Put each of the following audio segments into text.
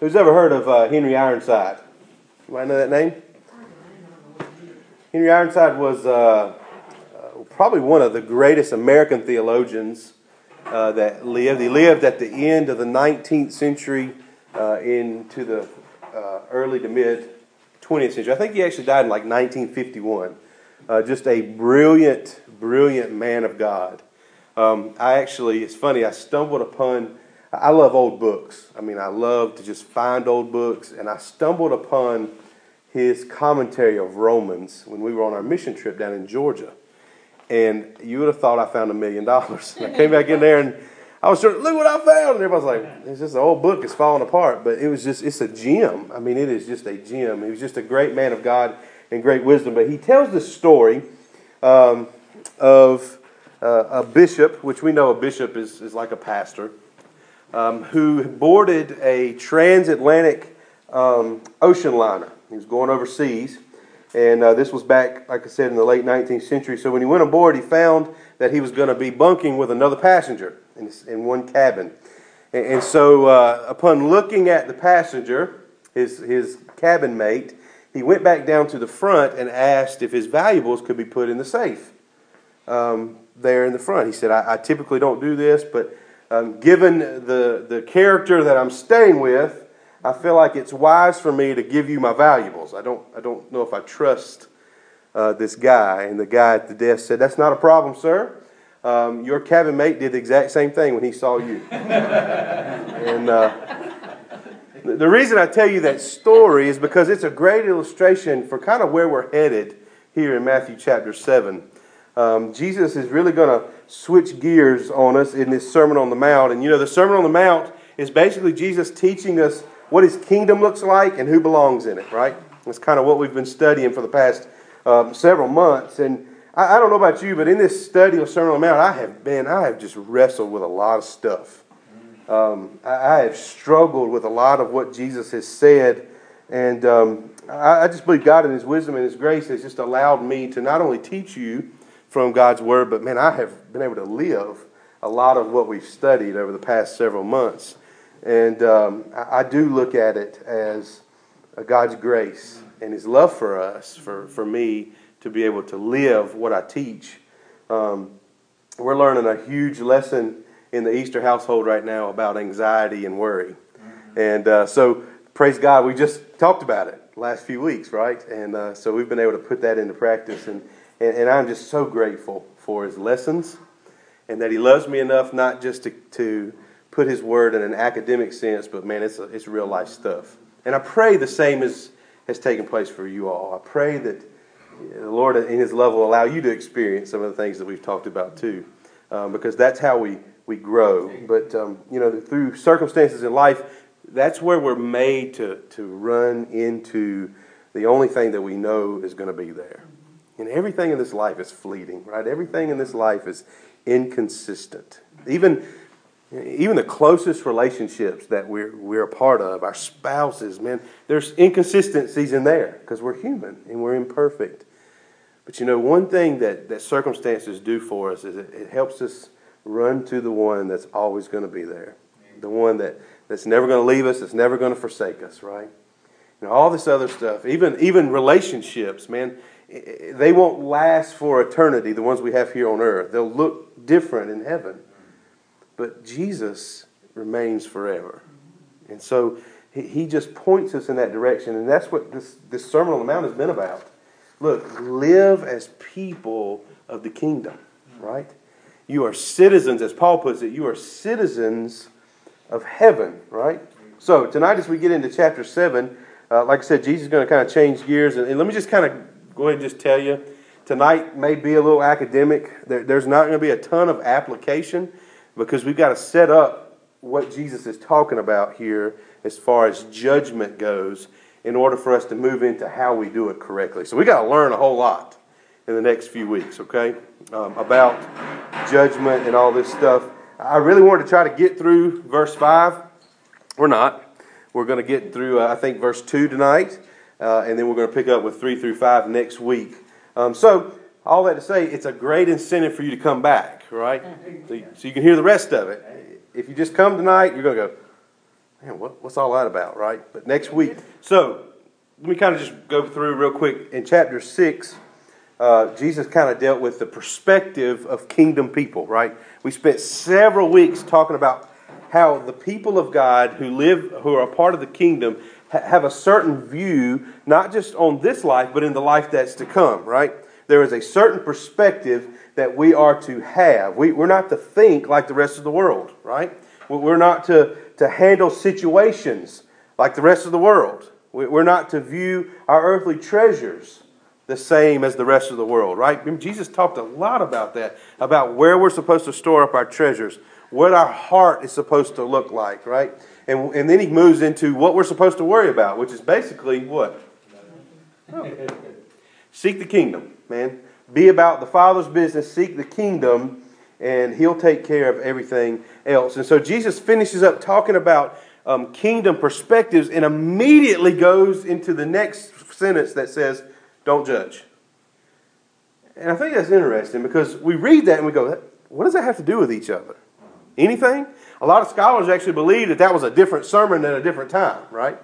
Who's ever heard of uh, Henry Ironside? You might know that name? Henry Ironside was uh, uh, probably one of the greatest American theologians uh, that lived. He lived at the end of the 19th century uh, into the uh, early to mid 20th century. I think he actually died in like 1951. Uh, just a brilliant, brilliant man of God. Um, I actually, it's funny, I stumbled upon, I love old books. I mean, I love to just find old books, and I stumbled upon his commentary of Romans when we were on our mission trip down in Georgia. And you would have thought I found a million dollars. I came back in there and I was sure, look what I found. And everybody's like, it's just an old book, it's falling apart. But it was just, it's a gem. I mean, it is just a gem. He was just a great man of God and great wisdom. But he tells the story um, of uh, a bishop, which we know a bishop is, is like a pastor, um, who boarded a transatlantic um, ocean liner. He was going overseas. And uh, this was back, like I said, in the late 19th century. So when he went aboard, he found that he was going to be bunking with another passenger in, in one cabin. And, and so, uh, upon looking at the passenger, his, his cabin mate, he went back down to the front and asked if his valuables could be put in the safe um, there in the front. He said, I, I typically don't do this, but um, given the, the character that I'm staying with, I feel like it's wise for me to give you my valuables. I don't, I don't know if I trust uh, this guy. And the guy at the desk said, That's not a problem, sir. Um, your cabin mate did the exact same thing when he saw you. and uh, the reason I tell you that story is because it's a great illustration for kind of where we're headed here in Matthew chapter 7. Um, Jesus is really going to switch gears on us in this Sermon on the Mount. And you know, the Sermon on the Mount is basically Jesus teaching us what his kingdom looks like and who belongs in it, right? That's kind of what we've been studying for the past um, several months. And I, I, don't know about you, but in this study of Sermon on the Mount, I have been, I have just wrestled with a lot of stuff. Um, I, I, have struggled with a lot of what Jesus has said. And um, I, I just believe God in His wisdom and His grace has just allowed me to not only teach you from God's Word, but man, I have been able to live a lot of what we've studied over the past several months. And um, I, I, do look at it as God's grace and His love for us, for, for me to be able to live what I teach. Um, we're learning a huge lesson in the Easter household right now about anxiety and worry. Mm-hmm. And uh, so, praise God, we just talked about it last few weeks, right? And uh, so we've been able to put that into practice. And, and, and, I'm just so grateful for His lessons and that He loves me enough not just to, to put his word in an academic sense, but man, it's, a, it's real life stuff. And I pray the same is, has taken place for you all. I pray that the Lord in his love will allow you to experience some of the things that we've talked about too, um, because that's how we, we grow. But, um, you know, through circumstances in life, that's where we're made to, to run into the only thing that we know is going to be there. And everything in this life is fleeting, right? Everything in this life is inconsistent. Even even the closest relationships that we're, we're a part of, our spouses, man, there's inconsistencies in there because we're human and we're imperfect. But you know, one thing that, that circumstances do for us is it, it helps us run to the one that's always going to be there, the one that, that's never going to leave us, that's never going to forsake us, right? You know, all this other stuff, even, even relationships, man, they won't last for eternity, the ones we have here on earth. They'll look different in heaven. But Jesus remains forever. And so he, just points us in that direction. And that's what this, this Sermon on the Mount has been about. Look, live as people of the kingdom, right? You are citizens, as Paul puts it, you are citizens of heaven, right? So tonight, as we get into chapter 7, uh, like I said, Jesus is going to kind of change gears. And, and, let me just kind of go ahead and just tell you tonight may be a little academic. There, there's not going to be a ton of application because we've got to set up what Jesus is talking about here as far as judgment goes in order for us to move into how we do it correctly. So we got to learn a whole lot in the next few weeks, okay, um, about judgment and all this stuff. I really wanted to try to get through verse 5. We're not. We're going to get through, uh, I think, verse 2 tonight, uh, and then we're going to pick up with 3 through 5 next week. Um, so, all that to say, it's a great incentive for you to come back right? So you, so you can hear the rest of it. If you just come tonight, you're going to go, man, what, what's all that about, right? But next week. So, let me kind of just go through real quick. In chapter 6, uh, Jesus kind of dealt with the perspective of kingdom people, right? We spent several weeks talking about how the people of God who live, who are a part of the kingdom, have a certain view, not just on this life, but in the life that's to come, right? There is a certain perspective that we are to have. We, we're not to think like the rest of the world, right? We're not to, to handle situations like the rest of the world. We're not to view our earthly treasures the same as the rest of the world, right? Jesus talked a lot about that, about where we're supposed to store up our treasures, what our heart is supposed to look like, right? And, and then he moves into what we're supposed to worry about, which is basically what? Oh. Seek the kingdom, man. Be about the Father's business, seek the kingdom, and he'll take care of everything else. And so Jesus finishes up talking about um, kingdom perspectives and immediately goes into the next sentence that says, Don't judge. And I think that's interesting because we read that and we go, What does that have to do with each other? Anything? A lot of scholars actually believe that that was a different sermon at a different time, right?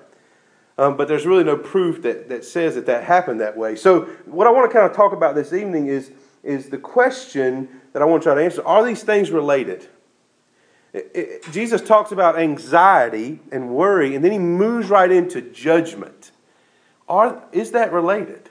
Um, but there's really no proof that, that says that that happened that way. So, what I want to kind of talk about this evening is, is the question that I want to try to answer Are these things related? It, it, Jesus talks about anxiety and worry, and then he moves right into judgment. Are, is that related?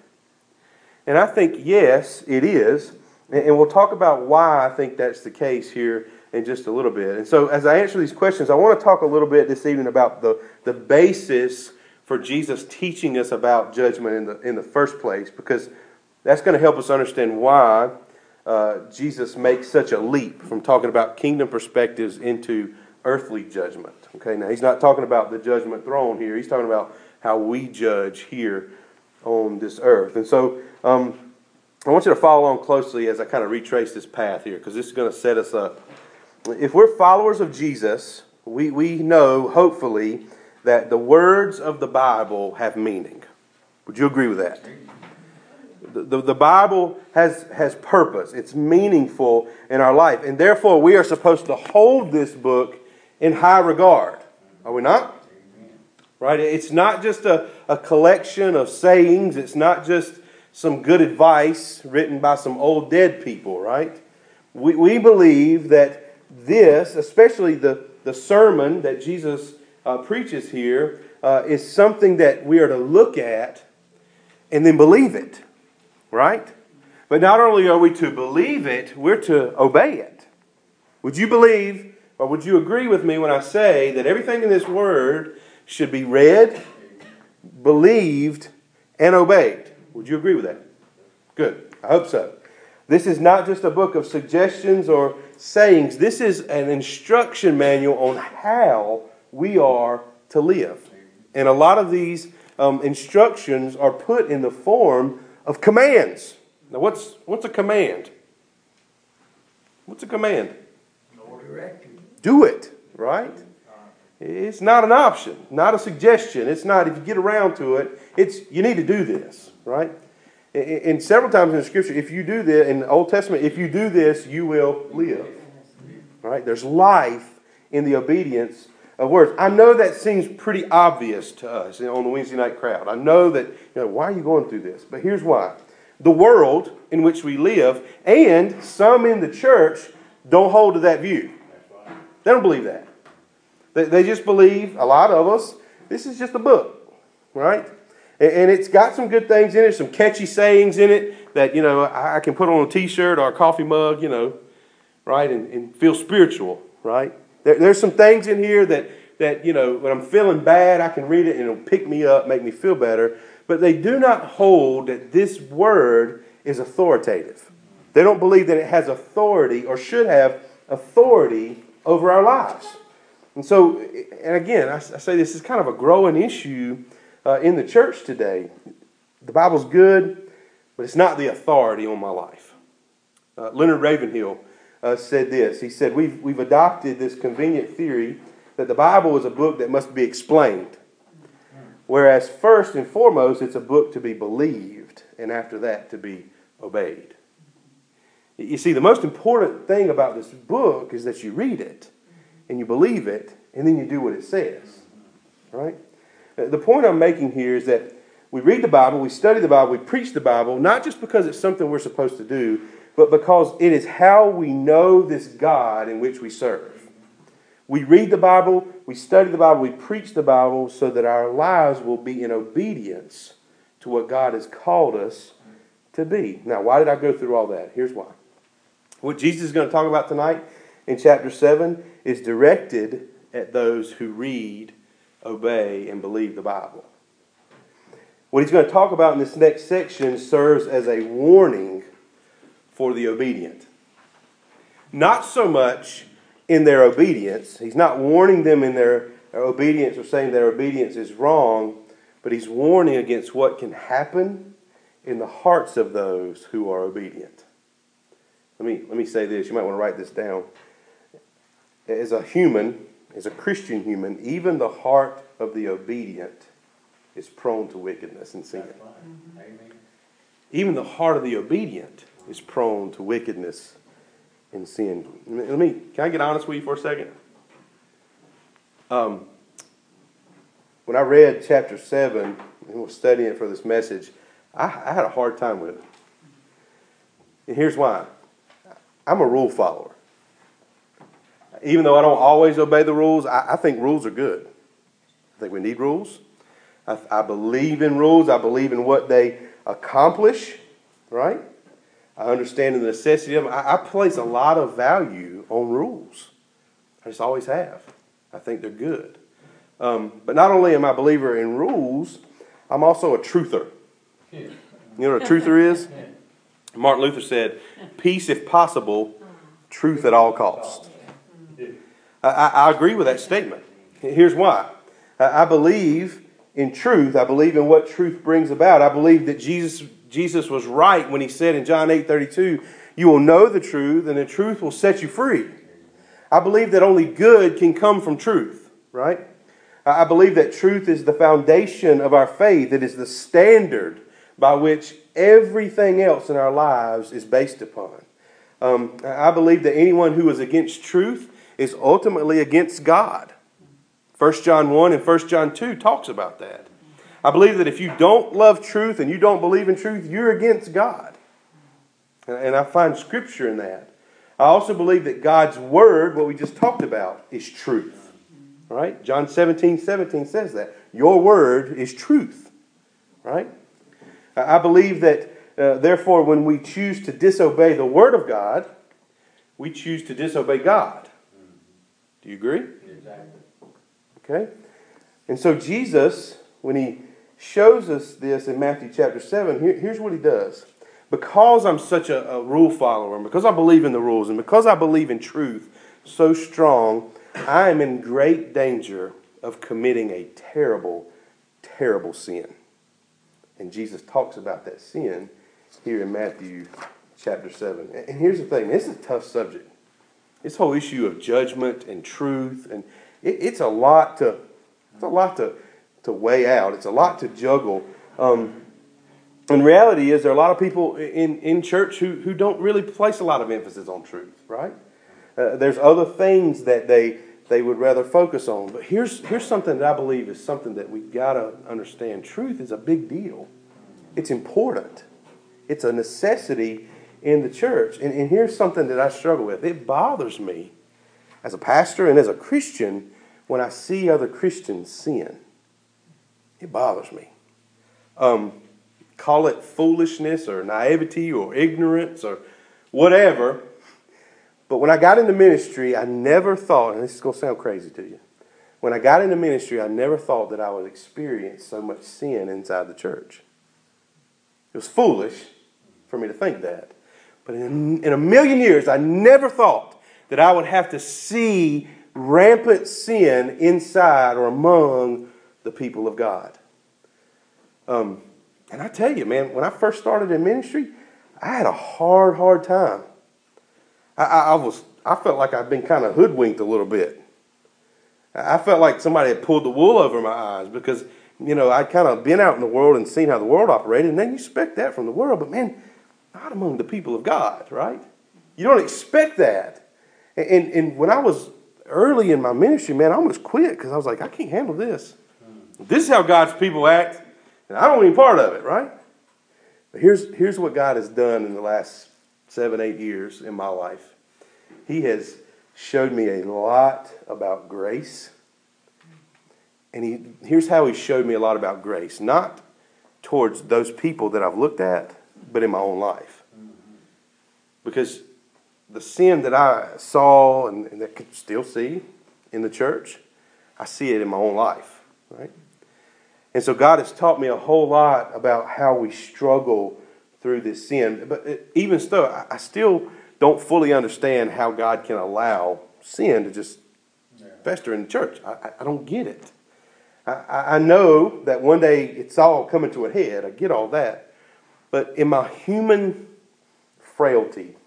And I think yes, it is. And, and we'll talk about why I think that's the case here in just a little bit. And so, as I answer these questions, I want to talk a little bit this evening about the, the basis for Jesus teaching us about judgment in the, in the first place, because that's going to help us understand why uh, Jesus makes such a leap from talking about kingdom perspectives into earthly judgment. Okay, now he's not talking about the judgment throne here, he's talking about how we judge here on this earth. And so, um, I want you to follow along closely as I kind of retrace this path here, because this is going to set us up. If we're followers of Jesus, we, we know, hopefully, that the words of the Bible have meaning. Would you agree with that? The, the, the, Bible has, has purpose, it's meaningful in our life, and therefore we are supposed to hold this book in high regard. Are we not? Right? It's not just a, a collection of sayings, it's not just some good advice written by some old dead people, right? We, we believe that this, especially the, the sermon that Jesus uh, preaches here uh, is something that we are to look at and then believe it, right? But not only are we to believe it, we're to obey it. Would you believe or would you agree with me when I say that everything in this word should be read, believed, and obeyed? Would you agree with that? Good. I hope so. This is not just a book of suggestions or sayings. This is an instruction manual on how we are to live. And a lot of these um, instructions are put in the form of commands. Now, what's, what's a command? What's a command? Do it, right? It's not an option, not a suggestion. It's not if you get around to it, it's you need to do this, right? And several times in the scripture, if you do this, in the Old Testament, if you do this, you will live. Right? There's life in the obedience of words. I know that seems pretty obvious to us on the Wednesday night crowd. I know that, you know, why are you going through this? But here's why. The world in which we live and some in the church don't hold to that view. They don't believe that. They, they just believe, a lot of us, this is just a book, right? And, it's got some good things in it, some catchy sayings in it that, you know, I, can put on a t shirt or a coffee mug, you know, right, and, and feel spiritual, right? There, there's some things in here that, that, you know, when I'm feeling bad, I can read it and it'll pick me up, make me feel better. But they do not hold that this word is authoritative. They don't believe that it has authority or should have authority over our lives. And so, and again, I say this is kind of a growing issue uh, in the church today. The Bible's good, but it's not the authority on my life. Uh, Leonard Ravenhill uh, said this. He said, we've, we've adopted this convenient theory that the Bible is a book that must be explained. Whereas, first and foremost, it's a book to be believed, and after that, to be obeyed. You see, the most important thing about this book is that you read it, and you believe it, and then you do what it says. Right? Uh, the point I'm making here is that we read the Bible, we study the Bible, we preach the Bible, not just because it's something we're supposed to do, but because it is how we know this God in which we serve. We read the Bible, we study the Bible, we preach the Bible so that our lives will be in obedience to what God has called us to be. Now, why did I go through all that? Here's why. What Jesus is going to talk about tonight in chapter 7 is directed at those who read, obey, and believe the Bible. What he's going to talk about in this next section serves as a warning for the obedient. Not so much in their obedience. He's not warning them in their obedience or saying their obedience is wrong, but he's warning against what can happen in the hearts of those who are obedient. Let me, let me say this. You might want to write this down. As a human, as a Christian human, even the heart of the obedient is prone to wickedness and sin. Even the heart of the obedient is prone to wickedness and sin. Let me, can I get honest with you for a second? Um, when I read chapter 7 and was studying it for this message, I, I had a hard time with it. And here's why I'm a rule follower. Even though I don't always obey the rules, I, I think rules are good. I think we need rules. I, I believe in rules. I believe in what they accomplish, right? I understand the necessity of them. I, I place a lot of value on rules. I just always have. I think they're good. Um, but not only am I a believer in rules, I'm also a truther. You know what a truther is? Martin Luther said, peace if possible, truth at all costs. I, I agree with that statement. Here's why. I believe in truth. I believe in what truth brings about. I believe that Jesus Jesus was right when he said in John 8 32, You will know the truth, and the truth will set you free. I believe that only good can come from truth, right? I believe that truth is the foundation of our faith, it is the standard by which everything else in our lives is based upon. Um, I believe that anyone who is against truth is ultimately against God. 1 John 1 and 1 John 2 talks about that. I believe that if you don't love truth and you don't believe in truth, you're against God. And I find scripture in that. I also believe that God's word, what we just talked about, is truth. Right? John 17, 17 says that. Your word is truth. Right? I believe that, uh, therefore, when we choose to disobey the word of God, we choose to disobey God. Do you agree? Exactly. Okay? And so Jesus, when he shows us this in Matthew chapter 7. Here, here's what he does. Because I'm such a, a rule follower, and because I believe in the rules, and because I believe in truth so strong, I am in great danger of committing a terrible, terrible sin. And Jesus talks about that sin here in Matthew chapter 7. And here's the thing this is a tough subject. This whole issue of judgment and truth, and it, it's a lot to, it's a lot to, to weigh out. It's a lot to juggle. Um, and reality is there are a lot of people in, in church who, who don't really place a lot of emphasis on truth, right? Uh, there's other things that they they would rather focus on. But here's here's something that I believe is something that we've got to understand. Truth is a big deal. It's important. It's a necessity in the church. And, and here's something that I struggle with. It bothers me as a pastor and as a Christian when I see other Christians sin. It bothers me. Um, call it foolishness or naivety or ignorance or whatever. But when I got into ministry, I never thought, and this is going to sound crazy to you, when I got into ministry, I never thought that I would experience so much sin inside the church. It was foolish for me to think that. But in, in a million years, I never thought that I would have to see rampant sin inside or among the people of God. Um, and I tell you, man, when I first started in ministry, I had a hard, hard time. I, I, I was, I felt like I'd been kind of hoodwinked a little bit. I felt like somebody had pulled the wool over my eyes because, you know, I'd kind of been out in the world and seen how the world operated, and then you expect that from the world, but man, not among the people of God, right? You don't expect that. And, and, when I was early in my ministry, man, I almost quit because I was like, I can't handle this. This is how God's people act, and I don't any part of it, right? But here's, here's what God has done in the last seven, eight years in my life. He has showed me a lot about grace. And he, here's how he showed me a lot about grace. Not towards those people that I've looked at, but in my own life. Because the sin that I saw and, and that could still see in the church, I see it in my own life, right? And so God has taught me a whole lot about how we struggle through this sin. But it, even still, I, I still don't fully understand how God can allow sin to just fester in the church. I, I don't get it. I, I know that one day it's all coming to a head. I get all that. But in my human frailty,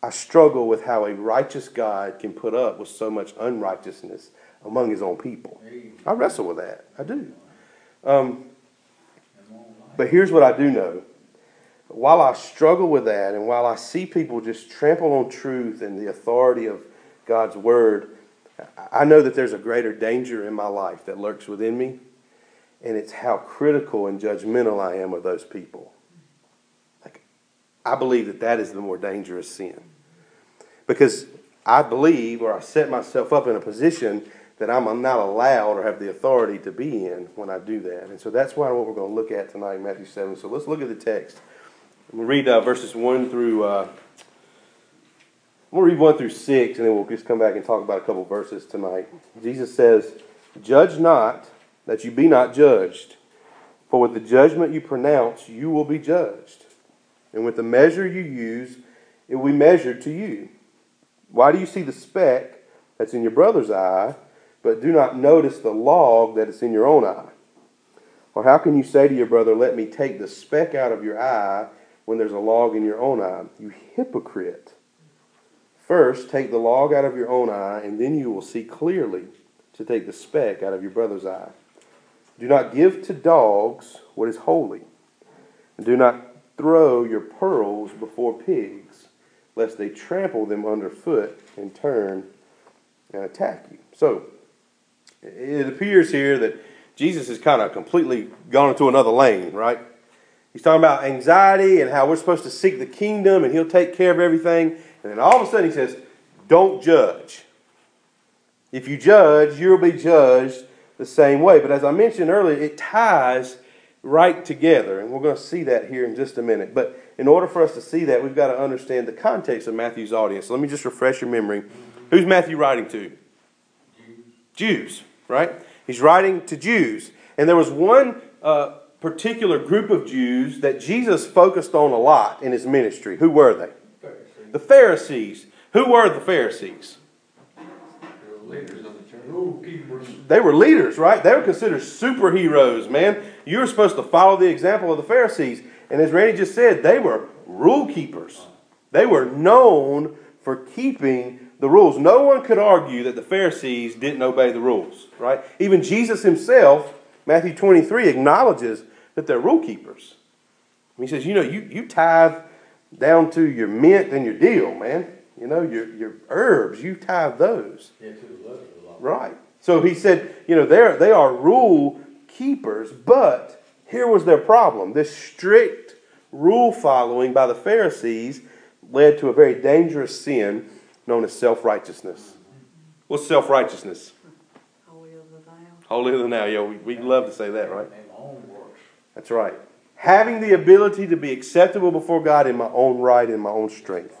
I struggle with how a righteous God can put up with so much unrighteousness among his own people. I wrestle with that. I do. Um, but here's what I do know. While I struggle with that, and while I see people just trample on truth and the authority of God's word, I know that there's a greater danger in my life that lurks within me, and it's how critical and judgmental I am of those people. I believe that that is the more dangerous sin. Because I believe, or I set myself up in a position that I'm not allowed or have the authority to be in when I do that. And so that's why what we're going to look at tonight in Matthew 7. So let's look at the text. I'm going to read uh, verses 1 through. Uh, We'll read 1 through 6, and then we'll just come back and talk about a couple verses tonight. Jesus says, Judge not, that you be not judged. For with the judgment you pronounce, you will be judged. And with the measure you use, it will be measured to you. Why do you see the speck that's in your brother's eye, but do not notice the log that is in your own eye? Or how can you say to your brother, Let me take the speck out of your eye, when there's a log in your own eye? You hypocrite. First, take the log out of your own eye, and then you will see clearly to take the speck out of your brother's eye. Do not give to dogs what is holy, and do not throw your pearls before pigs, lest they trample them underfoot and turn and attack you. So, it appears here that Jesus has kind of completely gone into another lane, right? He's talking about anxiety and how we're supposed to seek the kingdom and he'll take care of everything. And then all of a sudden he says, Don't judge. If you judge, you'll be judged the same way. But as I mentioned earlier, it ties right together. And we're going to see that here in just a minute. But in order for us to see that, we've got to understand the context of Matthew's audience. So let me just refresh your memory. Who's Matthew writing to? Jews, right? He's writing to Jews. And there was one uh, particular group of Jews that Jesus focused on a lot in his ministry. Who were they? the Pharisees. Who were the Pharisees? They were leaders, right? They were considered superheroes, man. You were supposed to follow the example of the Pharisees. And as Randy just said, they were rule keepers. They were known for keeping the rules. No one could argue that the Pharisees didn't obey the rules, right? Even Jesus himself, Matthew 23, acknowledges that they're rule keepers. He says, you know, you, you tithe down to your mint and your dill, man. You know, your, your herbs, you tithe those. Yeah, right. So he said, you know, they're, they are rule keepers, but here was their problem. This strict rule following by the Pharisees led to a very dangerous sin known as self righteousness. What's self righteousness? Holier than thou. Holier than thou. Yeah, we, we love to say that, right? That's right having the ability to be acceptable before God in my own right and my own strength.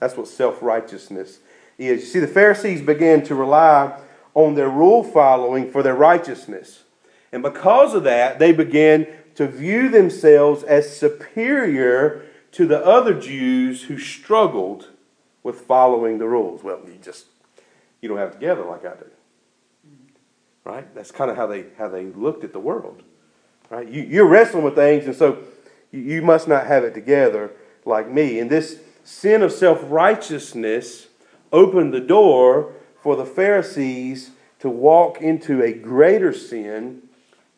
That's what self righteousness is. You see, the Pharisees began to rely on their rule following for their righteousness. And because of that, they began to view themselves as superior to the other Jews who struggled with following the rules. Well, you just you don't have it together like I do. Right? That's kind of how they how they looked at the world. Right? You, you're wrestling with things, and so you, you must not have it together like me. And this sin of self righteousness opened the door for the Pharisees to walk into a greater sin,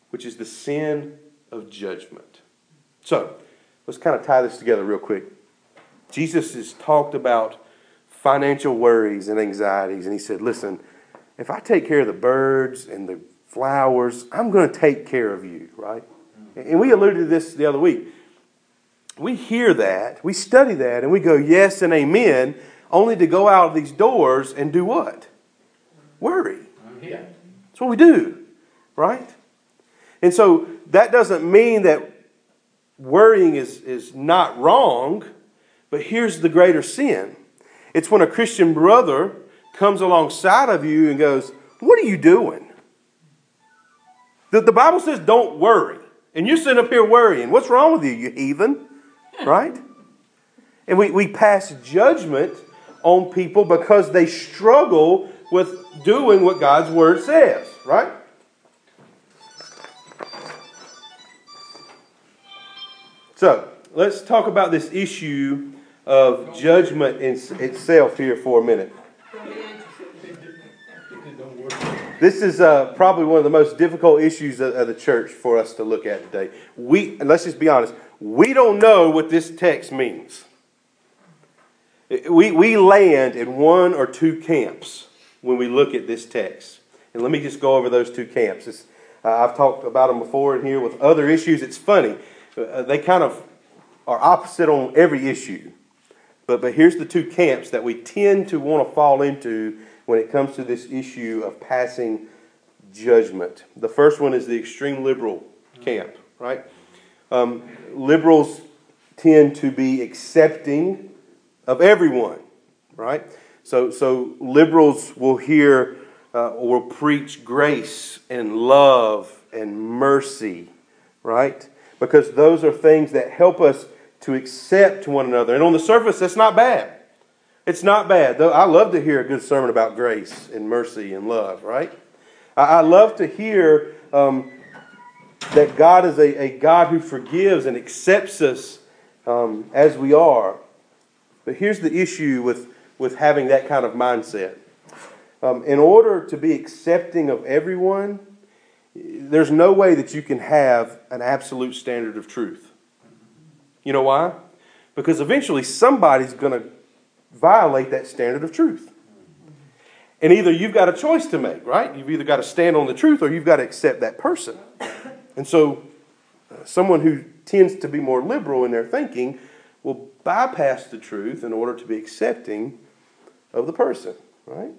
which is the sin of judgment. So, let's kind of tie this together real quick. Jesus has talked about financial worries and anxieties, and he said, Listen, if I take care of the birds and the flowers. I'm going to take care of you, right? And we alluded to this the other week. We hear that, we study that, and we go, yes and amen, only to go out of these doors and do what? Worry. That's what we do, right? And so that doesn't mean that worrying is, is not wrong, but here's the greater sin it's when a Christian brother comes alongside of you and goes, What are you doing? The, the Bible says, Don't worry. And you're sitting up here worrying. What's wrong with you, you heathen? Right? And we, we pass judgment on people because they struggle with doing what God's Word says. Right? So, let's talk about this issue of judgment in itself here for a minute. This is uh, probably one of the most difficult issues of, of, the church for us to look at today. We, let's just be honest, we don't know what this text means. We, we land in one or two camps when we look at this text. And let me just go over those two camps. Uh, I've talked about them before in here with other issues. It's funny. Uh, they kind of are opposite on every issue. But, but here's the two camps that we tend to want to fall into when it comes to this issue of passing judgment. The first one is the extreme liberal camp, right? Um, liberals tend to be accepting of everyone, right? So, so liberals will hear uh, or will preach grace and love and mercy, right? Because those are things that help us to accept one another. And on the surface, that's not bad. It's not bad. Though I love to hear a good sermon about grace and mercy and love, right? I love to hear um, that God is a, a God who forgives and accepts us um, as we are. But here's the issue with, with having that kind of mindset. Um, in order to be accepting of everyone, there's no way that you can have an absolute standard of truth. You know why? Because eventually somebody's going to violate that standard of truth. And either you've got a choice to make, right? You've either got to stand on the truth or you've got to accept that person. And so, uh, someone who tends to be more liberal in their thinking bypass the truth in order to be accepting of the person, right?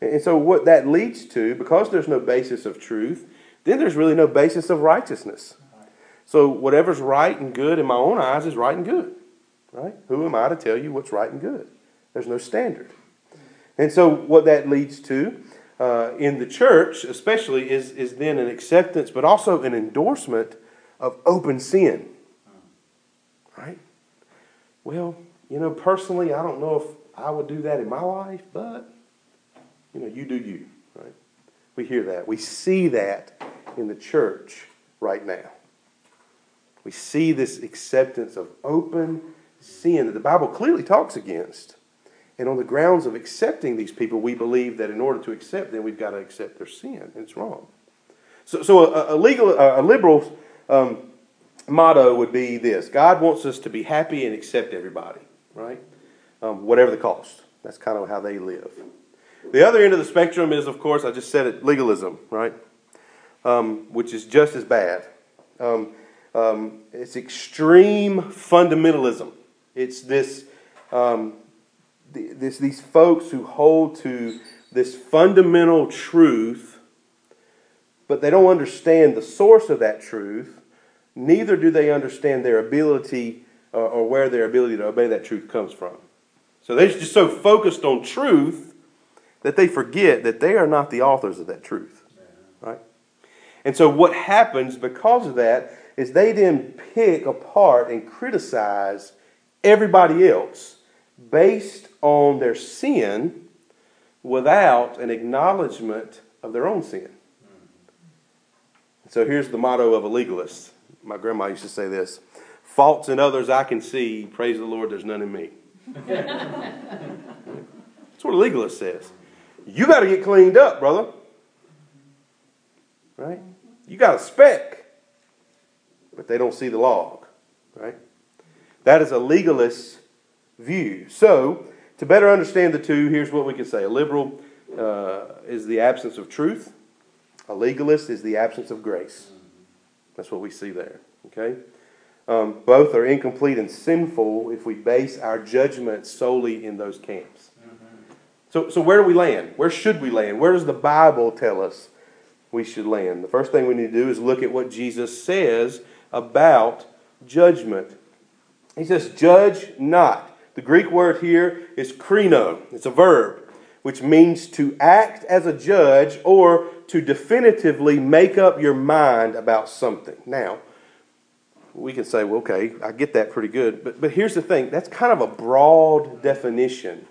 And so, what that leads to, because there's no basis of truth, then there's really no basis of righteousness. So whatever's right and good in my own eyes is right and good. Right? Who am I to tell you what's right and good? There's no standard. And so what that leads to uh, in the church, especially, is, is then an acceptance, but also an endorsement of open sin. Well, you know, personally, I don't know if I would do that in my life, but, you know, you do you. Right? We hear that. We see that in the church right now. We see this acceptance of open sin that the Bible clearly talks against. And on the grounds of accepting these people, we believe that in order to accept them, we've got to accept their sin. It's wrong. So, so a, a, legal, a liberal um, motto would be this God wants us to be happy and accept everybody, right? Um, whatever the cost. That's kind of how they live. The other end of the spectrum is, of course, I just said it, legalism, right? Um, which is just as bad. Um, um, it's extreme fundamentalism. It's this, um, this, these folks who hold to this fundamental truth, but they don't understand the source of that truth. Neither do they understand their ability uh, or where their ability to obey that truth comes from. So they're just so focused on truth that they forget that they are not the authors of that truth. Right? And so what happens because of that is they then pick apart and criticize everybody else based on their sin without an acknowledgement of their own sin. So here's the motto of a legalist. My grandma used to say this Faults in others I can see, praise the Lord, there's none in me. That's what a legalist says. You got to get cleaned up, brother. Right? You got a speck but they don't see the log, right? That is a legalist view. So, to better understand the two, here's what we can say. A liberal uh, is the absence of truth, A legalist is the absence of grace. That's what we see there. Okay? Um, both are incomplete and sinful if we base our judgment solely in those camps. So, so where do we land? Where should we land? Where does the Bible tell us we should land? The first thing we need to do is look at what Jesus says about judgment. He says, Judge not. The Greek word here is krino, it's a verb, which means to act as a judge or to definitively make up your mind about something. Now, we can say, well, okay, I get that pretty good. But, but here's the thing that's kind of a broad definition.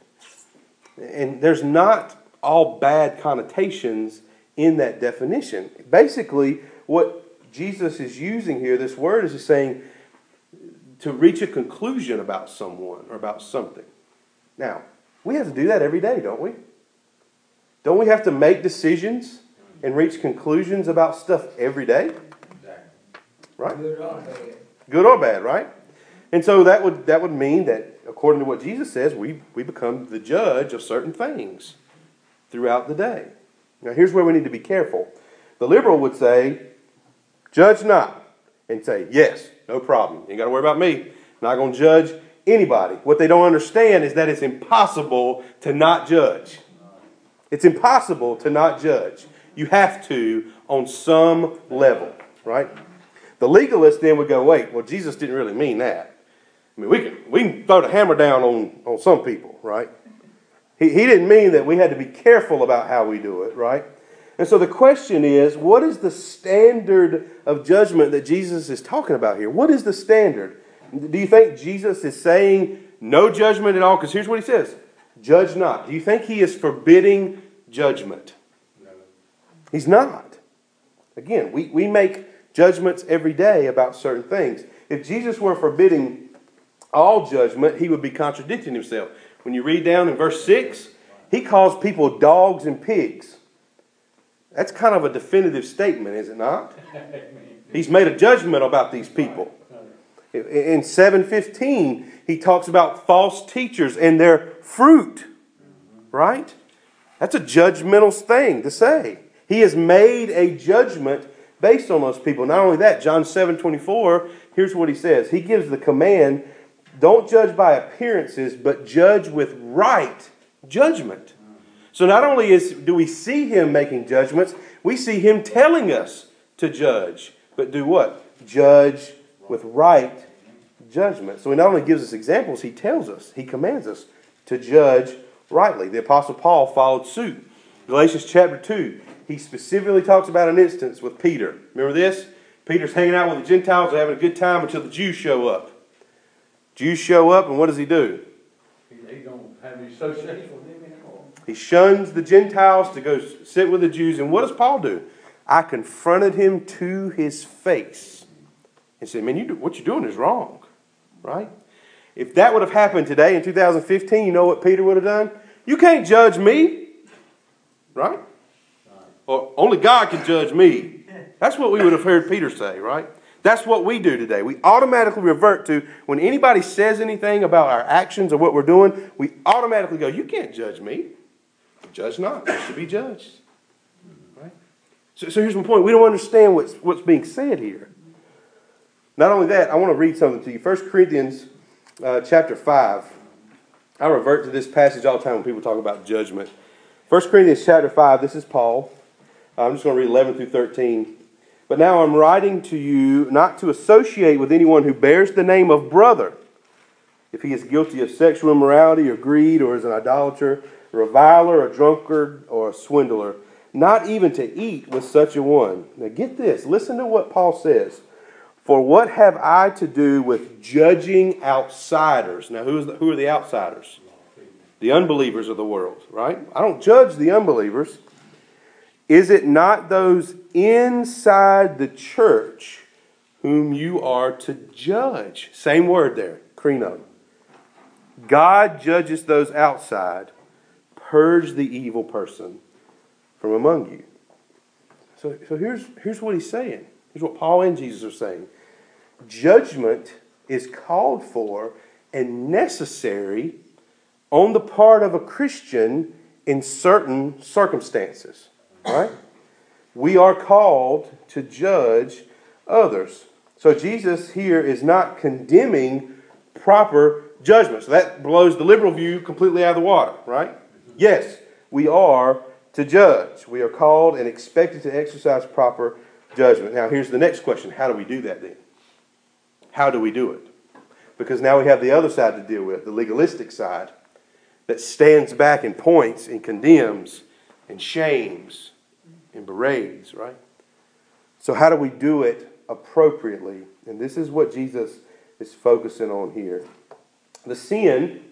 And there's not all bad connotations in that definition. Basically, what Jesus is using here, this word is saying to reach a conclusion about someone or about something. Now, we have to do that every day, don't we? Don't we have to make decisions and reach conclusions about stuff every day? Right? Good or bad. Good or bad, right? And so that would that would mean that according to what Jesus says, we, we become the judge of certain things throughout the day. Now here's where we need to be careful. The liberal would say, judge not, and say, yes, no problem. You ain't got to worry about me. Not going to judge anybody. What they don't understand is that it's impossible to not judge. It's impossible to not judge. You have to on some level, right? The legalist then would go, wait, well, Jesus didn't really mean that. I mean, we can, we can throw the hammer down on, on some people, right? He, he didn't mean that we had to be careful about how we do it, right? And so the question is what is the standard of judgment that Jesus is talking about here? What is the standard? Do you think Jesus is saying no judgment at all? Because here's what he says judge not. Do you think he is forbidding judgment? He's not. Again, we, we make judgments every day about certain things. If Jesus were forbidding all judgment, he would be contradicting himself. When you read down in verse 6, he calls people dogs and pigs. That's kind of a definitive statement, is it not? He's made a judgment about these people. In 715, he talks about false teachers and their fruit. Right? That's a judgmental thing to say. He has made a judgment based on those people. Not only that, John 7 24, here's what he says. He gives the command don't judge by appearances, but judge with right judgment. So not only is, do we see him making judgments, we see him telling us to judge. But do what? Judge with right judgment. So he not only gives us examples, he tells us, he commands us to judge rightly. The Apostle Paul followed suit. Galatians chapter 2, he specifically talks about an instance with Peter. Remember this? Peter's hanging out with the Gentiles, are having a good time until the Jews show up. Jews show up, and what does he do? He, he don't have any association with them anymore. He shuns the Gentiles to go sit with the Jews. And what does Paul do? I confronted him to his face and said, Man, you do, what you're doing is wrong, right? If that would have happened today in 2015, you know what Peter would have done? You can't judge me, right? Or only God can judge me. That's what we would have heard Peter say, right? That's what we do today. We automatically revert to when anybody says anything about our actions or what we're doing, we automatically go, You can't judge me. Judge not. You should be judged. Right? So, so here's my point. We don't understand what's, what's being said here. Not only that, I want to read something to you. 1 Corinthians uh, chapter 5. I revert to this passage all the time when people talk about judgment. 1 Corinthians chapter 5, this is Paul. Uh, I'm just going to read 11 through 13. But now I'm writing to you not to associate with anyone who bears the name of brother, if he is guilty of sexual immorality or greed or is an idolater, reviler, a drunkard, or a swindler, not even to eat with such a one. Now get this, listen to what Paul says. For what have I to do with judging outsiders? Now, who, is the, who are the outsiders? The unbelievers of the world, right? I don't judge the unbelievers. Is it not those inside the church whom you are to judge? Same word there, krino. God judges those outside. Purge the evil person from among you. So, so here's, here's what he's saying. Here's what Paul and Jesus are saying. Judgment is called for and necessary on the part of a Christian in certain circumstances. Right? we are called to judge others. So Jesus here is not condemning proper judgment. So that blows the liberal view completely out of the water, right? Yes, we are to judge. We are called and expected to exercise proper judgment. Now, here's the next question How do we do that then? How do we do it? Because now we have the other side to deal with, the legalistic side, that stands back and points and condemns and shames and berates, right? So, how do we do it appropriately? And this is what Jesus is focusing on here. The sin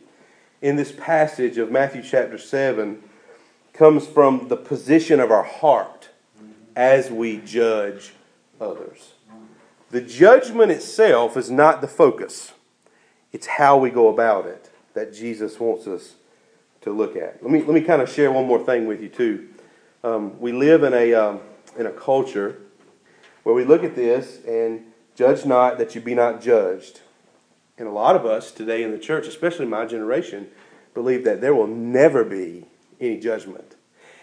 in this passage of Matthew chapter 7 comes from the position of our heart as we judge others. The judgment itself is not the focus, it's how we go about it that Jesus wants us to look at. Let me, let me kind of share one more thing with you, too. Um, we live in a, um, in a culture where we look at this and judge not that you be not judged. And a lot of us today in the church, especially my generation, believe that there will never be any judgment.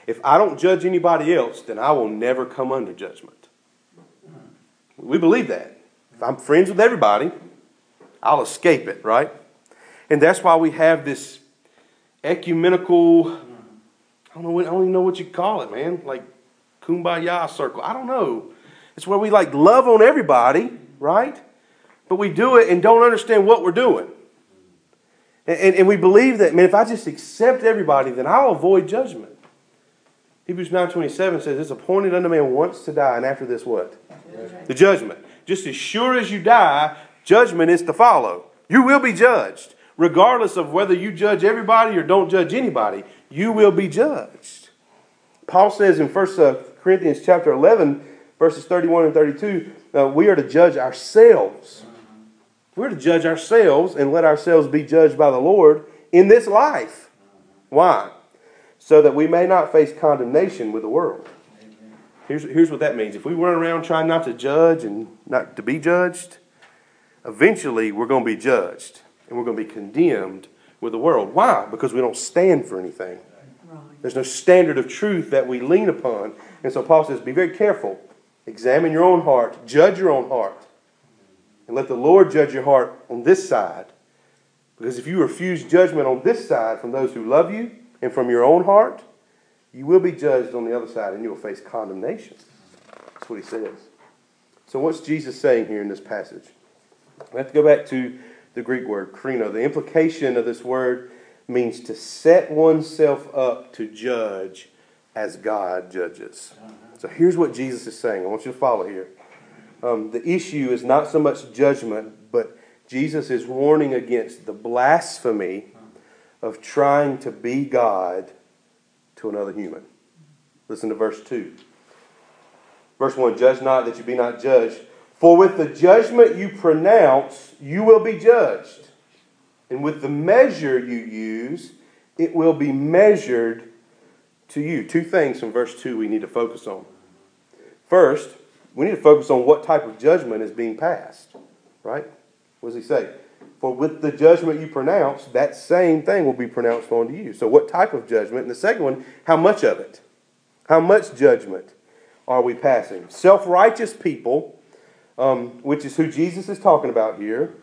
If I don't judge anybody else, then I will never come under judgment. We believe that. If I'm friends with everybody, I'll escape it, right? And that's why we have this ecumenical, I don't know, I don't even know what you call it, man, like kumbaya circle. I don't know. It's where we like love on everybody, right? But we do it and don't understand what we're doing. And, and, and we believe that, man, if I just accept everybody, then I'll avoid judgment. Hebrews 9.27 says, It's appointed unto man once to die, and after this what? Judgment. The judgment. Just as sure as you die, judgment is to follow. You will be judged. Regardless of whether you judge everybody or don't judge anybody, you will be judged. Paul says in 1 uh, Corinthians chapter 11, verses 31 and 32, uh, we are to judge ourselves. We're to judge ourselves and let ourselves be judged by the Lord in this life. Why? So that we may not face condemnation with the world. Here's, here's what that means. If we run around trying not to judge and not to be judged, eventually we're going to be judged and we're going to be condemned with the world. Why? Because we don't stand for anything. There's no standard of truth that we lean upon. And so Paul says, be very careful. Examine your own heart. Judge your own heart. And let the Lord judge your heart on this side. Because if you refuse judgment on this side from those who love you and from your own heart, you will be judged on the other side and you will face condemnation. That's what he says. So, what's Jesus saying here in this passage? We have to go back to the Greek word, krino. The implication of this word means to set oneself up to judge as God judges. So here's what Jesus is saying. I want you to follow here. Um, the issue is not so much judgment, but Jesus is warning against the blasphemy of trying to be God to another human. Listen to verse 2. Verse 1 Judge not that you be not judged. For with the judgment you pronounce, you will be judged. And with the measure you use, it will be measured to you. Two things from verse 2 we need to focus on. First, we need to focus on what type of judgment is being passed. Right? What does he say? For with the judgment you pronounce, that same thing will be pronounced onto you. So, what type of judgment? And the second one, how much of it? How much judgment are we passing? Self righteous people, um, which is who Jesus is talking about here,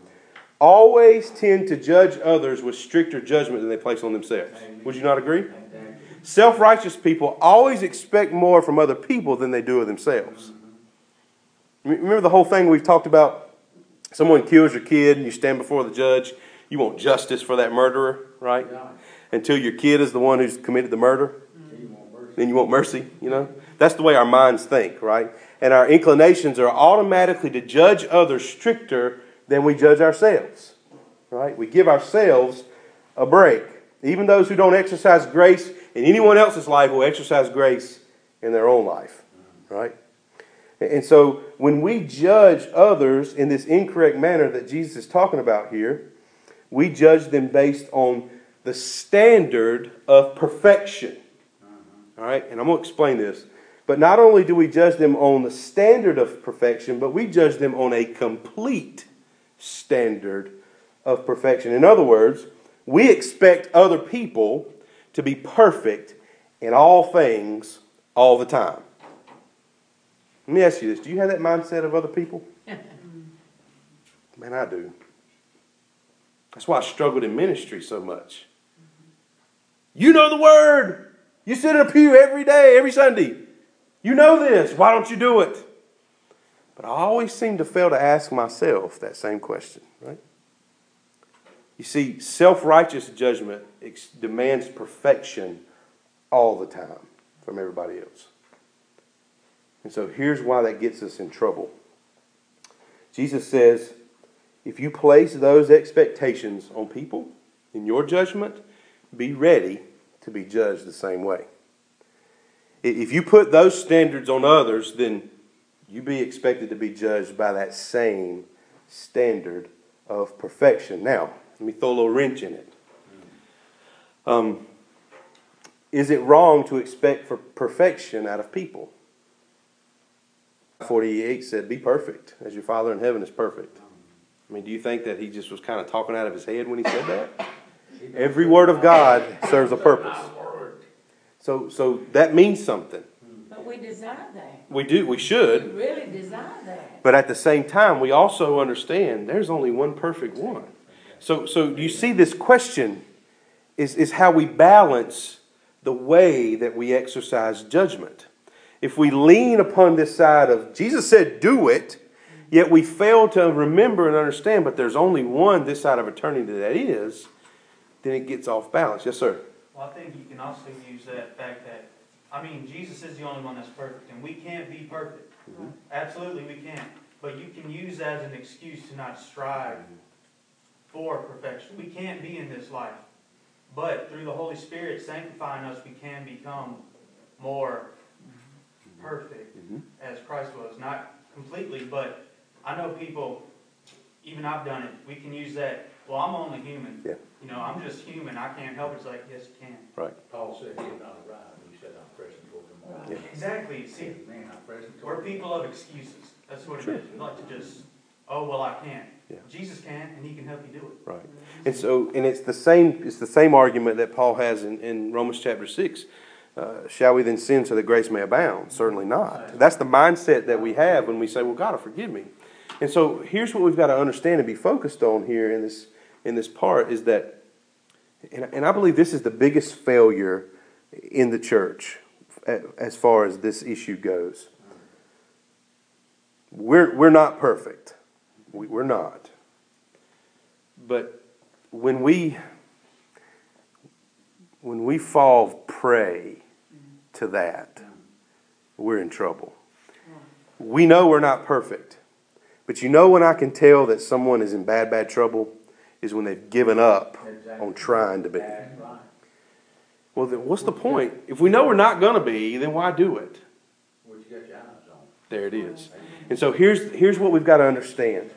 always tend to judge others with stricter judgment than they place on themselves. Would you not agree? Self righteous people always expect more from other people than they do of themselves. Remember the whole thing we've talked about? Someone kills your kid and you stand before the judge. You want justice for that murderer, right? Until your kid is the one who's committed the murder. Then you want mercy, you know? That's the way our minds think, right? And our inclinations are automatically to judge others stricter than we judge ourselves, right? We give ourselves a break. Even those who don't exercise grace in anyone else's life will exercise grace in their own life, right? And so when we judge others in this incorrect manner that Jesus is talking about here, we judge them based on the standard of perfection. All right, and I'm going to explain this. But not only do we judge them on the standard of perfection, but we judge them on a complete standard of perfection. In other words, we expect other people to be perfect in all things all the time. Let me ask you this: Do you have that mindset of other people? Man, I do. That's why I struggled in ministry so much. You know the word. You sit in a pew every day, every Sunday. You know this. Why don't you do it? But I always seem to fail to ask myself that same question, right? You see, self righteous judgment demands perfection all the time from everybody else. And so here's why that gets us in trouble. Jesus says, if you place those expectations on people in your judgment, be ready to be judged the same way. If you put those standards on others, then you be expected to be judged by that same standard of perfection. Now, let me throw a little wrench in it. Um, is it wrong to expect for perfection out of people? 48 said, Be perfect as your Father in heaven is perfect. I mean, do you think that he just was kind of talking out of his head when he said that? Every word of God serves a purpose. So, so that means something. But we desire that. We do. We should. We really desire that. But at the same time, we also understand there's only one perfect one. So, so you see, this question is, is how we balance the way that we exercise judgment. If we lean upon this side of Jesus said, do it, yet we fail to remember and understand, but there's only one this side of eternity that is, then it gets off balance. Yes, sir. Well, I think you can also use that fact that, I mean, Jesus is the only one that's perfect, and we can't be perfect. Mm-hmm. Absolutely, we can't. But you can use that as an excuse to not strive for perfection. We can't be in this life. But through the Holy Spirit sanctifying us, we can become more perfect mm-hmm. as Christ was. Not completely, but I know people, even I've done it, we can use that, well, I'm only human. Yeah. You know, I'm just human. I can't help it. It's like, yes, you can. Right. Paul said he had not arrived, he said, I'm pressing toward the mark. Yeah. Exactly. See, Man, I'm pressing we're people of excuses. That's what Sure. it is. We like to just, oh, well, I can't. Yeah. Jesus can, and he can help you do it. Right. And so, and it's the same. It's the same argument that Paul has in, in Romans chapter six. Uh, shall we then sin so that grace may abound? Certainly not. That's the mindset that we have when we say, "Well, God, forgive me." And so, here's what we've got to understand and be focused on here in this in this part is that, and, and I believe this is the biggest failure in the church as far as this issue goes. We're we're not perfect. We, we're not. But when we when we fall prey to that, we're in trouble. We know we're not perfect. But you know when I can tell that someone is in bad, bad trouble is when they've given up on trying to be. Well, then what's the point? If we know we're not going to be, then why do it? What you got your eyes on? There it is. And so here's, here's what we've got to understand.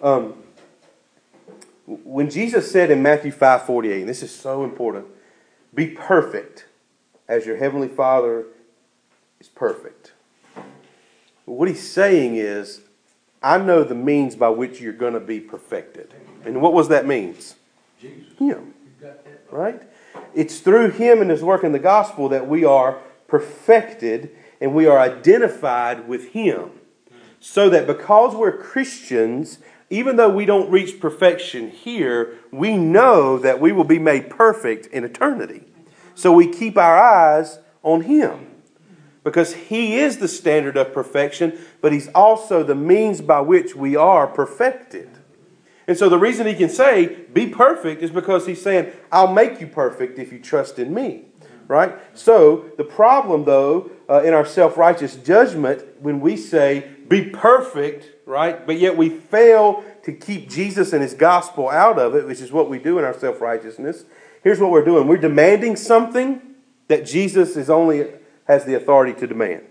Um, when Jesus said in Matthew 5 48, and this is so important, be perfect as your heavenly Father is perfect. What he's saying is, I know the means by which you're going to be perfected. And what was that means? Jesus. Him. Right? It's through him and his work in the gospel that we are perfected and we are identified with him. So that because we're Christians, even though we don't reach perfection here, we know that we will be made perfect in eternity. So we keep our eyes on Him because He is the standard of perfection, but He's also the means by which we are perfected. And so the reason He can say, be perfect, is because He's saying, I'll make you perfect if you trust in me. Right? So the problem, though, uh, in our self righteous judgment, when we say, be perfect, right? But yet we fail to keep Jesus and his gospel out of it, which is what we do in our self righteousness. Here's what we're doing we're demanding something that Jesus is only has the authority to demand.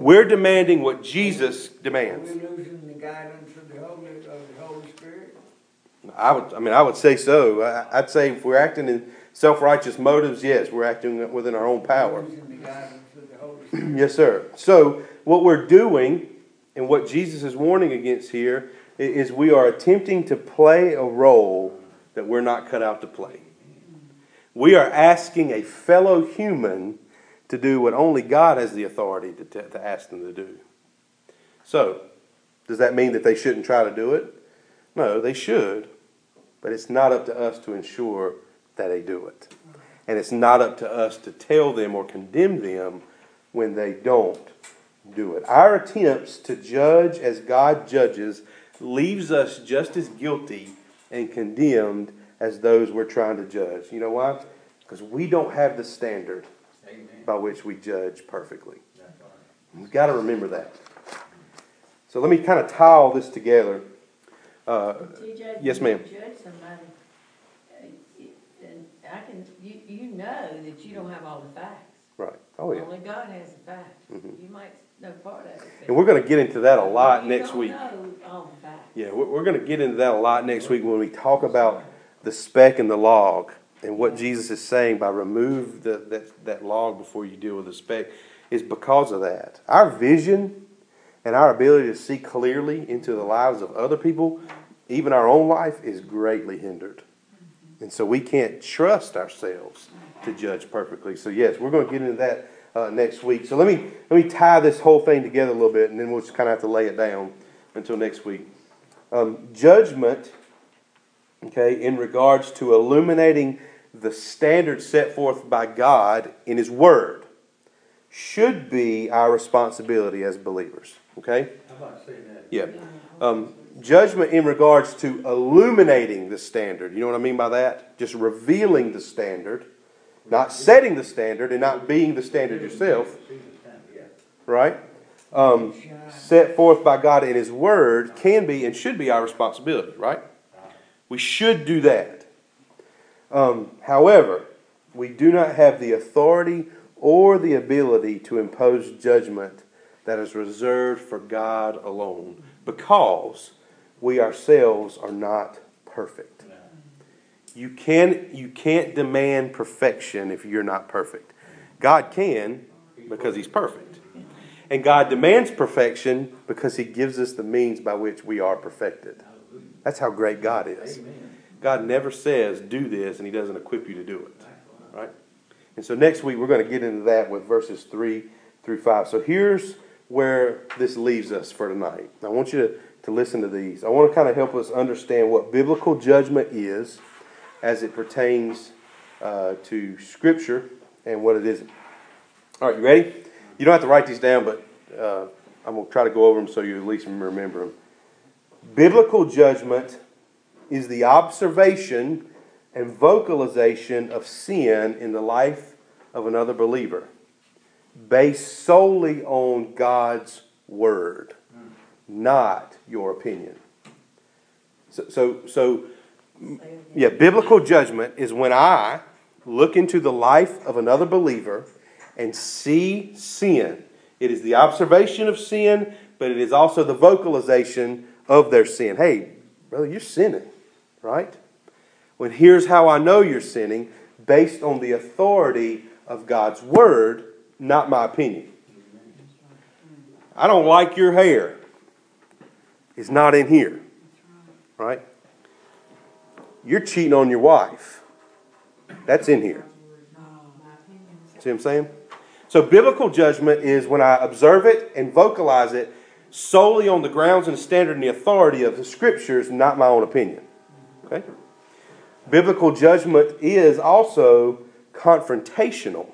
We're demanding what Jesus demands. Are we losing the guidance of the Holy, of the Holy Spirit? I would, I mean, I would say so. I, I'd say if we're acting in self-righteous motives, yes, we're acting within our own power. Losing the guidance of the Holy Spirit. yes, sir. So what we're doing and what Jesus is warning against here is we are attempting to play a role that we're not cut out to play. We are asking a fellow human to do what only God has the authority to, t- to ask them to do. So, does that mean that they shouldn't try to do it? No, they should, but it's not up to us to ensure that they do it. And it's not up to us to tell them or condemn them when they don't do it. Our attempts to judge as God judges leaves us just as guilty and condemned as those we're trying to judge. You know why? Because we don't have the standard Amen. by which we judge perfectly. You've got to remember that. So let me kind of tie all this together. Uh, TJ, yes, ma'am. Judge somebody, uh, and I can, you, you know that you don't have all the facts. right. Oh, yeah. Only God has the facts. Mhm. You might know part of it. And we're going to get into that a lot you next don't week. know all the facts. Yeah, we're, we're going to get into that a lot next week when we talk about the speck and the log and what Jesus is saying by remove the, that, that log before you deal with the speck is because of that. Our vision and our ability to see clearly into the lives of other people, even our own life, is greatly hindered. And so we can't trust ourselves to judge perfectly. So yes, we're going to get into that uh, next week. So let me let me tie this whole thing together a little bit, and then we'll just kind of have to lay it down until next week. Um, judgment, okay, in regards to illuminating the standard set forth by God in His Word, should be our responsibility as believers. Okay. How about saying that? Yeah. Um, judgment in regards to illuminating the standard. You know what I mean by that? Just revealing the standard, not setting the standard and not being the standard yourself, See the standard, yeah. right? Um, set forth by God in His Word can be and should be our responsibility, right? We should do that. Um, however, we do not have the authority or the ability to impose judgment that is reserved for God alone because we ourselves are not perfect. You, can, you can't demand perfection if you're not perfect. God can because He's perfect. And God demands perfection because He gives us the means by which we are perfected. That's how great God is. God never says, do this, and He doesn't equip you to do it. Right? And so next week, we're going to get into that with verses 3 through 5. So here's where this leaves us for tonight. I want you to, to listen to these. I want to kind of help us understand what biblical judgment is as it pertains uh, to Scripture and what it isn't. All right, you ready? You don't have to write these down, but uh, I'm going to try to go over them so you at least remember them. Biblical judgment is the observation and vocalization of sin in the life of another believer based solely on God's word, not your opinion. So, so, so yeah, biblical judgment is when I look into the life of another believer and see sin. It is the observation of sin, but it is also the vocalization of their sin. Hey, brother, you're sinning, right? When here's how I know you're sinning based on the authority of God's word, not my opinion. I don't like your hair. It's not in here, right? You're cheating on your wife. That's in here. See what I'm saying? So, biblical judgment is when I observe it and vocalize it solely on the grounds and standard and the authority of the scriptures, not my own opinion. Okay? Biblical judgment is also confrontational,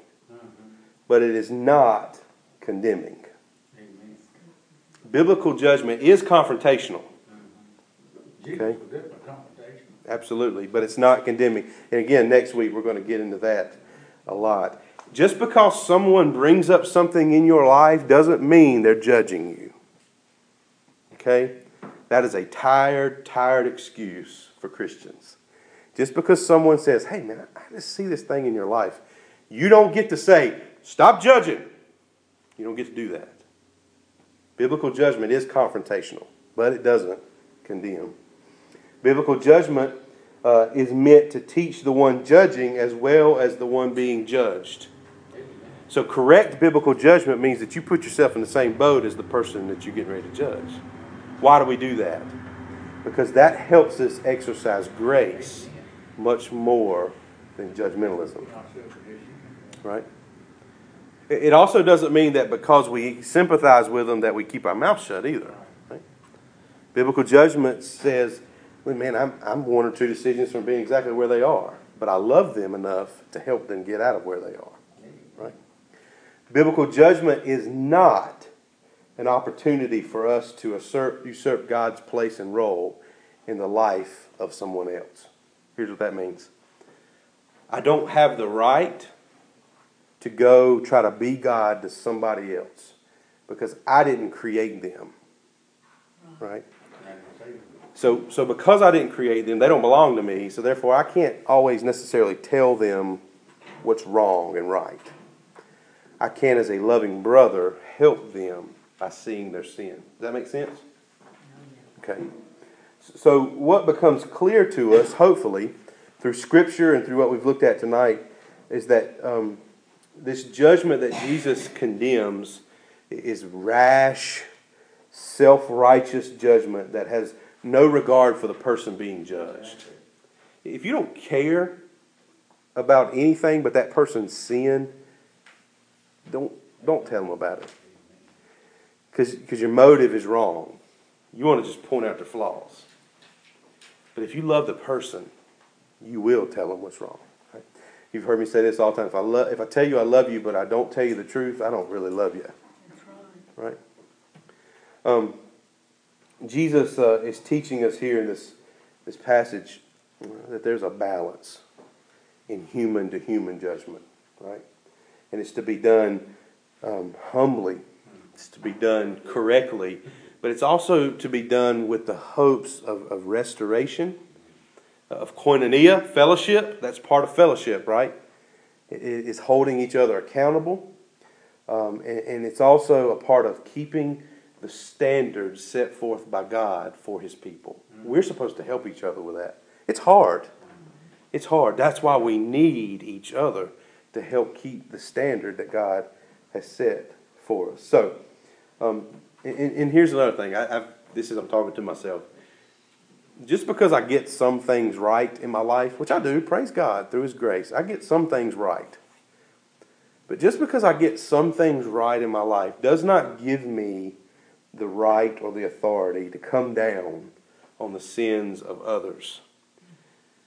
but it is not condemning. Amen. Biblical judgment is confrontational, Okay. was different confrontation. absolutely, but it's not condemning. And again, next week we're going to get into that a lot. Just because someone brings up something in your life doesn't mean they're judging you. Okay? That is a tired, tired excuse for Christians. Just because someone says, hey man, I just see this thing in your life, you don't get to say, stop judging. You don't get to do that. Biblical judgment is confrontational, but it doesn't condemn. Biblical judgment uh, is meant to teach the one judging as well as the one being judged. So, correct biblical judgment means that you put yourself in the same boat as the person that you're getting ready to judge. Why do we do that? Because that helps us exercise grace much more than judgmentalism, right? It also doesn't mean that because we sympathize with them that we keep our mouth shut either. Right? Biblical judgment says, well, man, I'm, I'm one or two decisions from being exactly where they are, but I love them enough to help them get out of where they are. Right? Biblical judgment is not an opportunity for us to assert, usurp God's place and role in the life of someone else. Here's what that means I don't have the right to go try to be God to somebody else because I didn't create them. Right? So, so because I didn't create them, they don't belong to me, so therefore I can't always necessarily tell them what's wrong and right. I can, as a loving brother, help them by seeing their sin. Does that make sense? Okay. So, what becomes clear to us, hopefully, through Scripture and through what we've looked at tonight, is that um, this judgment that Jesus condemns is rash, self righteous judgment that has no regard for the person being judged. If you don't care about anything but that person's sin, don't, don't tell them about it. Because your motive is wrong. You want to just point out their flaws. But if you love the person, you will tell them what's wrong. You've heard me say this all the time. If I, lo- if I tell you I love you, but I don't tell you the truth, I don't really love you. Right. Right? Um, Jesus uh, is teaching us here in this, this passage uh, that there's a balance in human to human judgment, right? And it's to be done um, humbly, it's to be done correctly, but it's also to be done with the hopes of, of restoration, of koinonia, fellowship. That's part of fellowship, right? It is holding each other accountable. Um, and, and it's also a part of keeping the standards set forth by God for His people. We're supposed to help each other with that. It's hard. It's hard. That's why we need each other to help keep the standard that God has set for us. So, um, and, and, here's another thing. I, I've, this is I'm talking to myself. Just because I get some things right in my life, which I do, praise God through His grace, I get some things right. But just because I get some things right in my life does not give me the right or the authority to come down on the sins of others.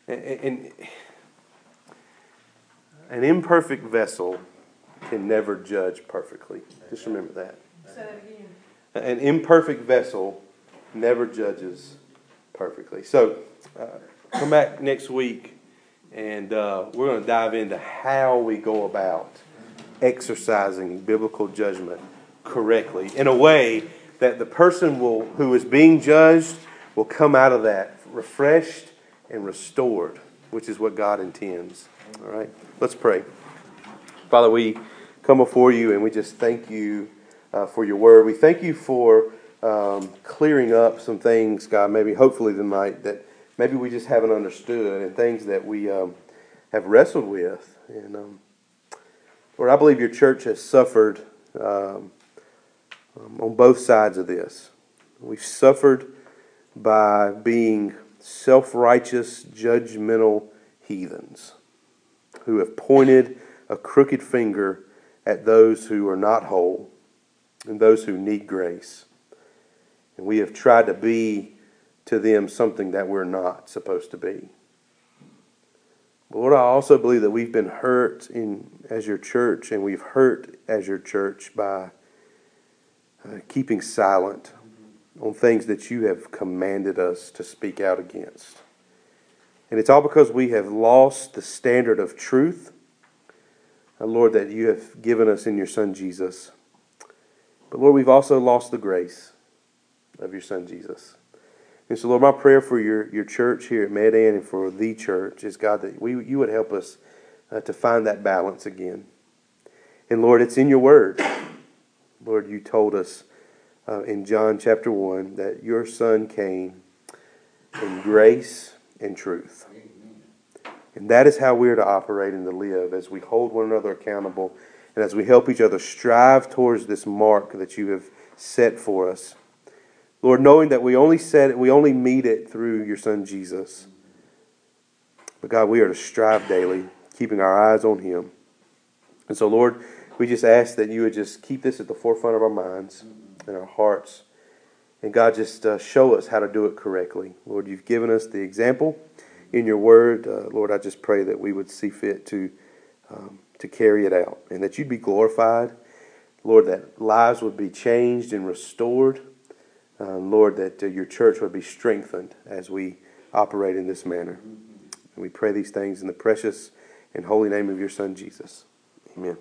And, and an imperfect vessel can never judge perfectly. Just remember that. Say that again. An imperfect vessel never judges perfectly. So, uh, come back next week and uh, we're going to dive into how we go about exercising biblical judgment correctly in a way that the person will, who is being judged will come out of that refreshed and restored, which is what God intends. All right, let's pray. Father, we come before you and we just thank you uh, for your word. We thank you for um, clearing up some things, God, maybe hopefully tonight that maybe we just haven't understood and things that we um, have wrestled with. And um, Lord, I believe your church has suffered um, um, on both sides of this. We've suffered by being self righteous, judgmental heathens who have pointed a crooked finger at those who are not whole and those who need grace. And we have tried to be to them something that we're not supposed to be. But Lord, I also believe that we've been hurt in as your church, and we've hurt as your church by uh, keeping silent on things that you have commanded us to speak out against. And it's all because we have lost the standard of truth, uh, Lord, that you have given us in your Son Jesus. But Lord, we've also lost the grace of your Son Jesus. And so, Lord, my prayer for your, your church here at Medan and for the church is, God, that we, you would help us uh, to find that balance again. And Lord, it's in your word. Lord, you told us uh, in John chapter 1 that your Son came in grace and truth. And that is how we're to operate and to live as we hold one another accountable and as we help each other strive towards this mark that you have set for us. Lord, knowing that we only said it, we only meet it through your Son Jesus. But God, we are to strive daily, keeping our eyes on Him. And so, Lord, we just ask that you would just keep this at the forefront of our minds and our hearts. And God, just uh, show us how to do it correctly. Lord, you've given us the example in your word. Uh, Lord, I just pray that we would see fit to, um, to carry it out and that you'd be glorified. Lord, that lives would be changed and restored. Uh, Lord, that uh, your church would be strengthened as we operate in this manner. And we pray these things in the precious and holy name of your Son, Jesus. Amen.